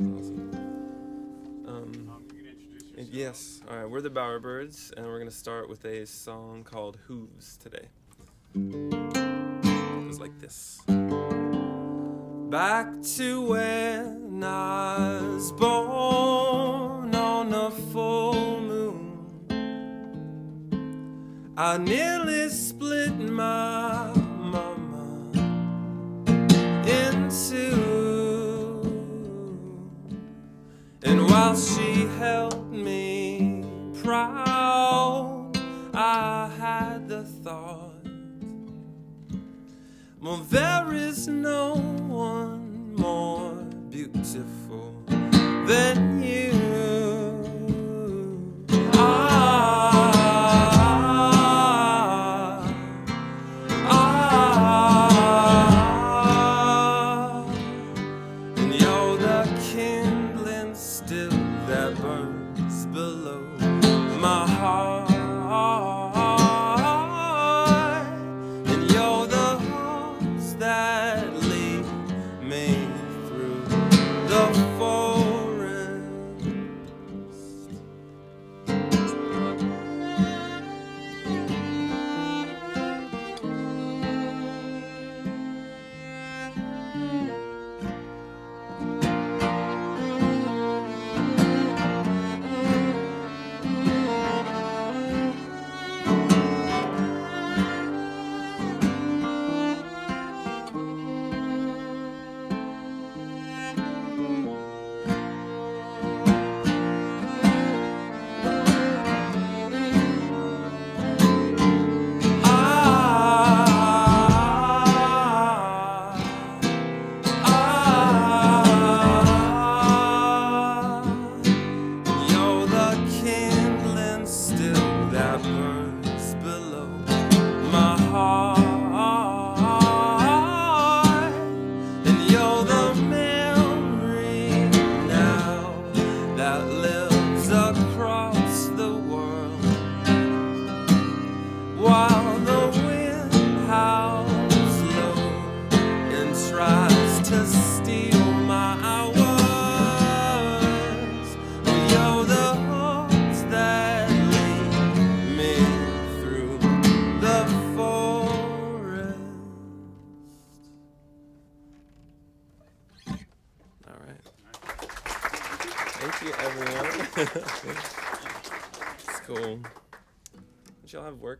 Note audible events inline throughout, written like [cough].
Awesome. Um, yes. All right. We're the Bowerbirds, and we're gonna start with a song called "Hooves" today. It goes like this. Back to when I was born on a full moon. I nearly split my while she held me proud, I had the thought. Well, there is no one more beautiful than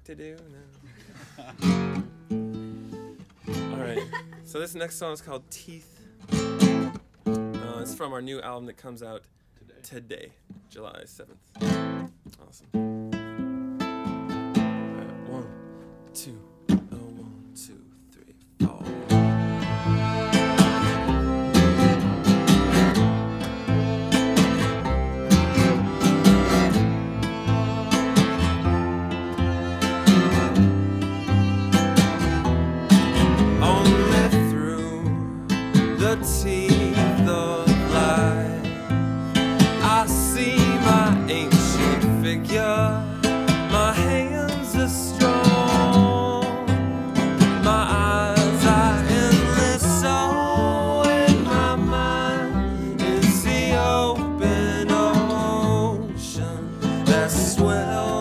work to do? No. [laughs] All right. So this next song is called Teeth. Uh, it's from our new album that comes out today, July 7th. Awesome. swell.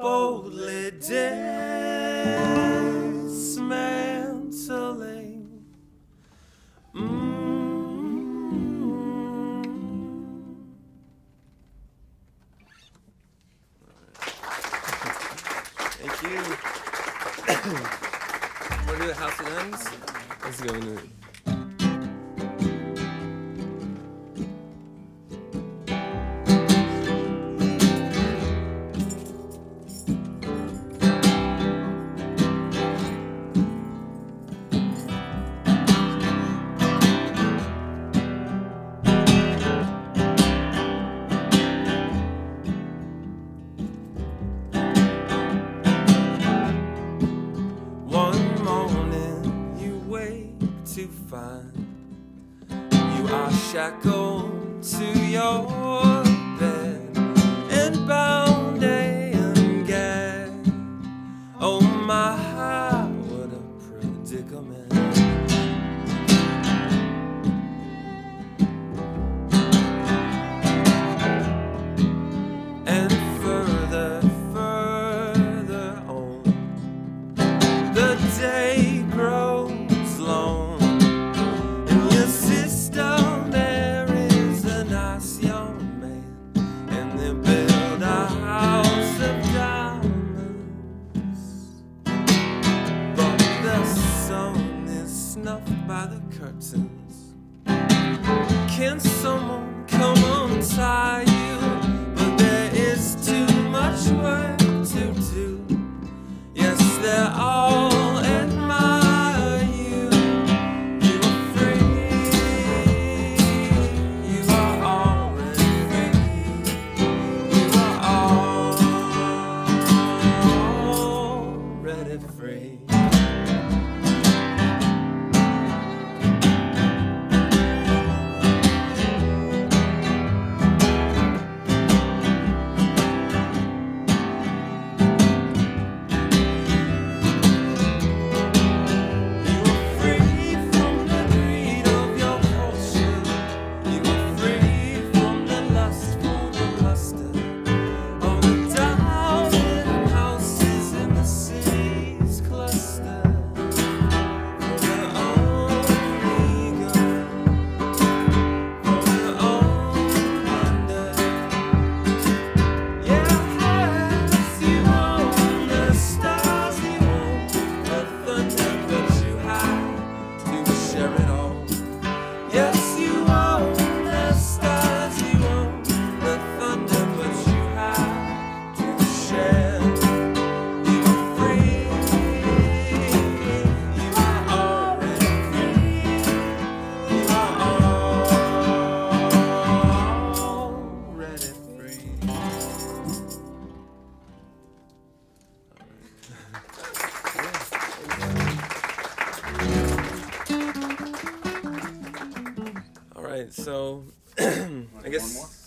boldly dismantling. Mm. Thank you. [coughs] Where do the house ends? Let's go shackled to your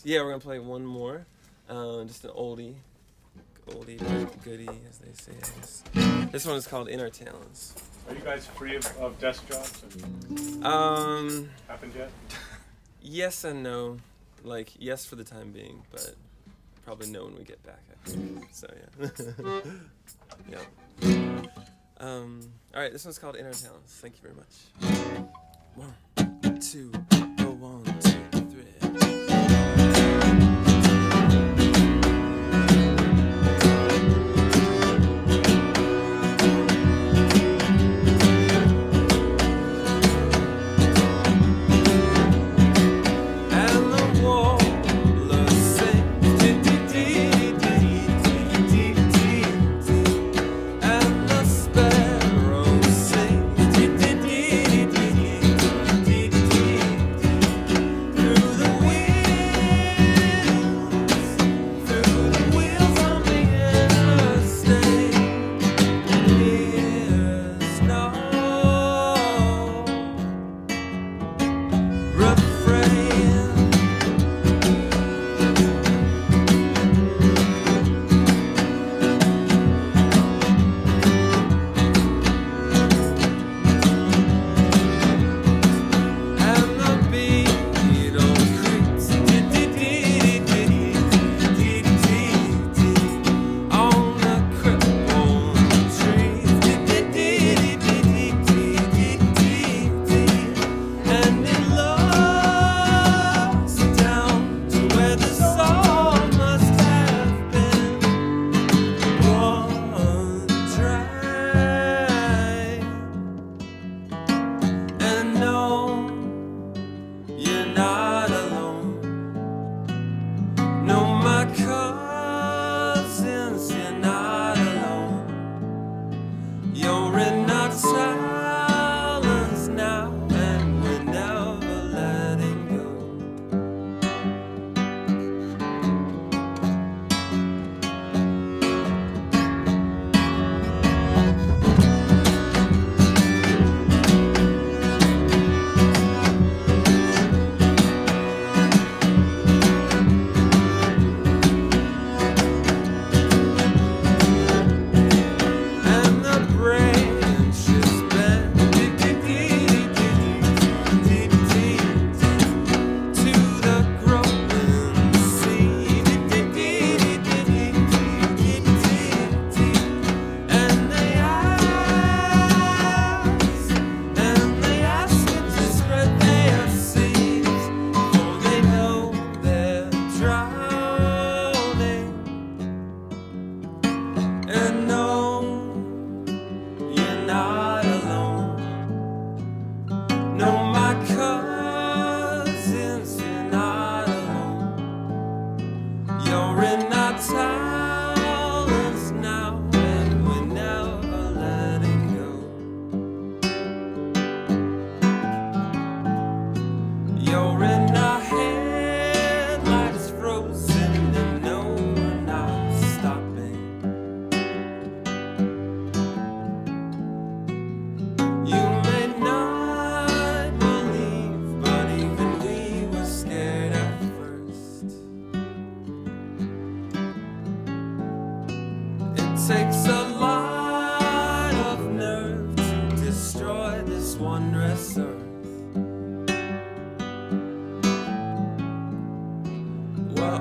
Yeah, we're gonna play one more. Uh, just an oldie, oldie goodie, as they say. This, one is called In Our Talons. Are you guys free of, of desk jobs? Um. Happened yet? [laughs] yes and no. Like yes for the time being, but probably no when we get back. I think. So yeah. [laughs] yeah. Um, all right, this one's called In Our Talons. Thank you very much. One, two.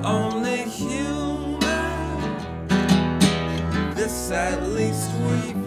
only human. This at least we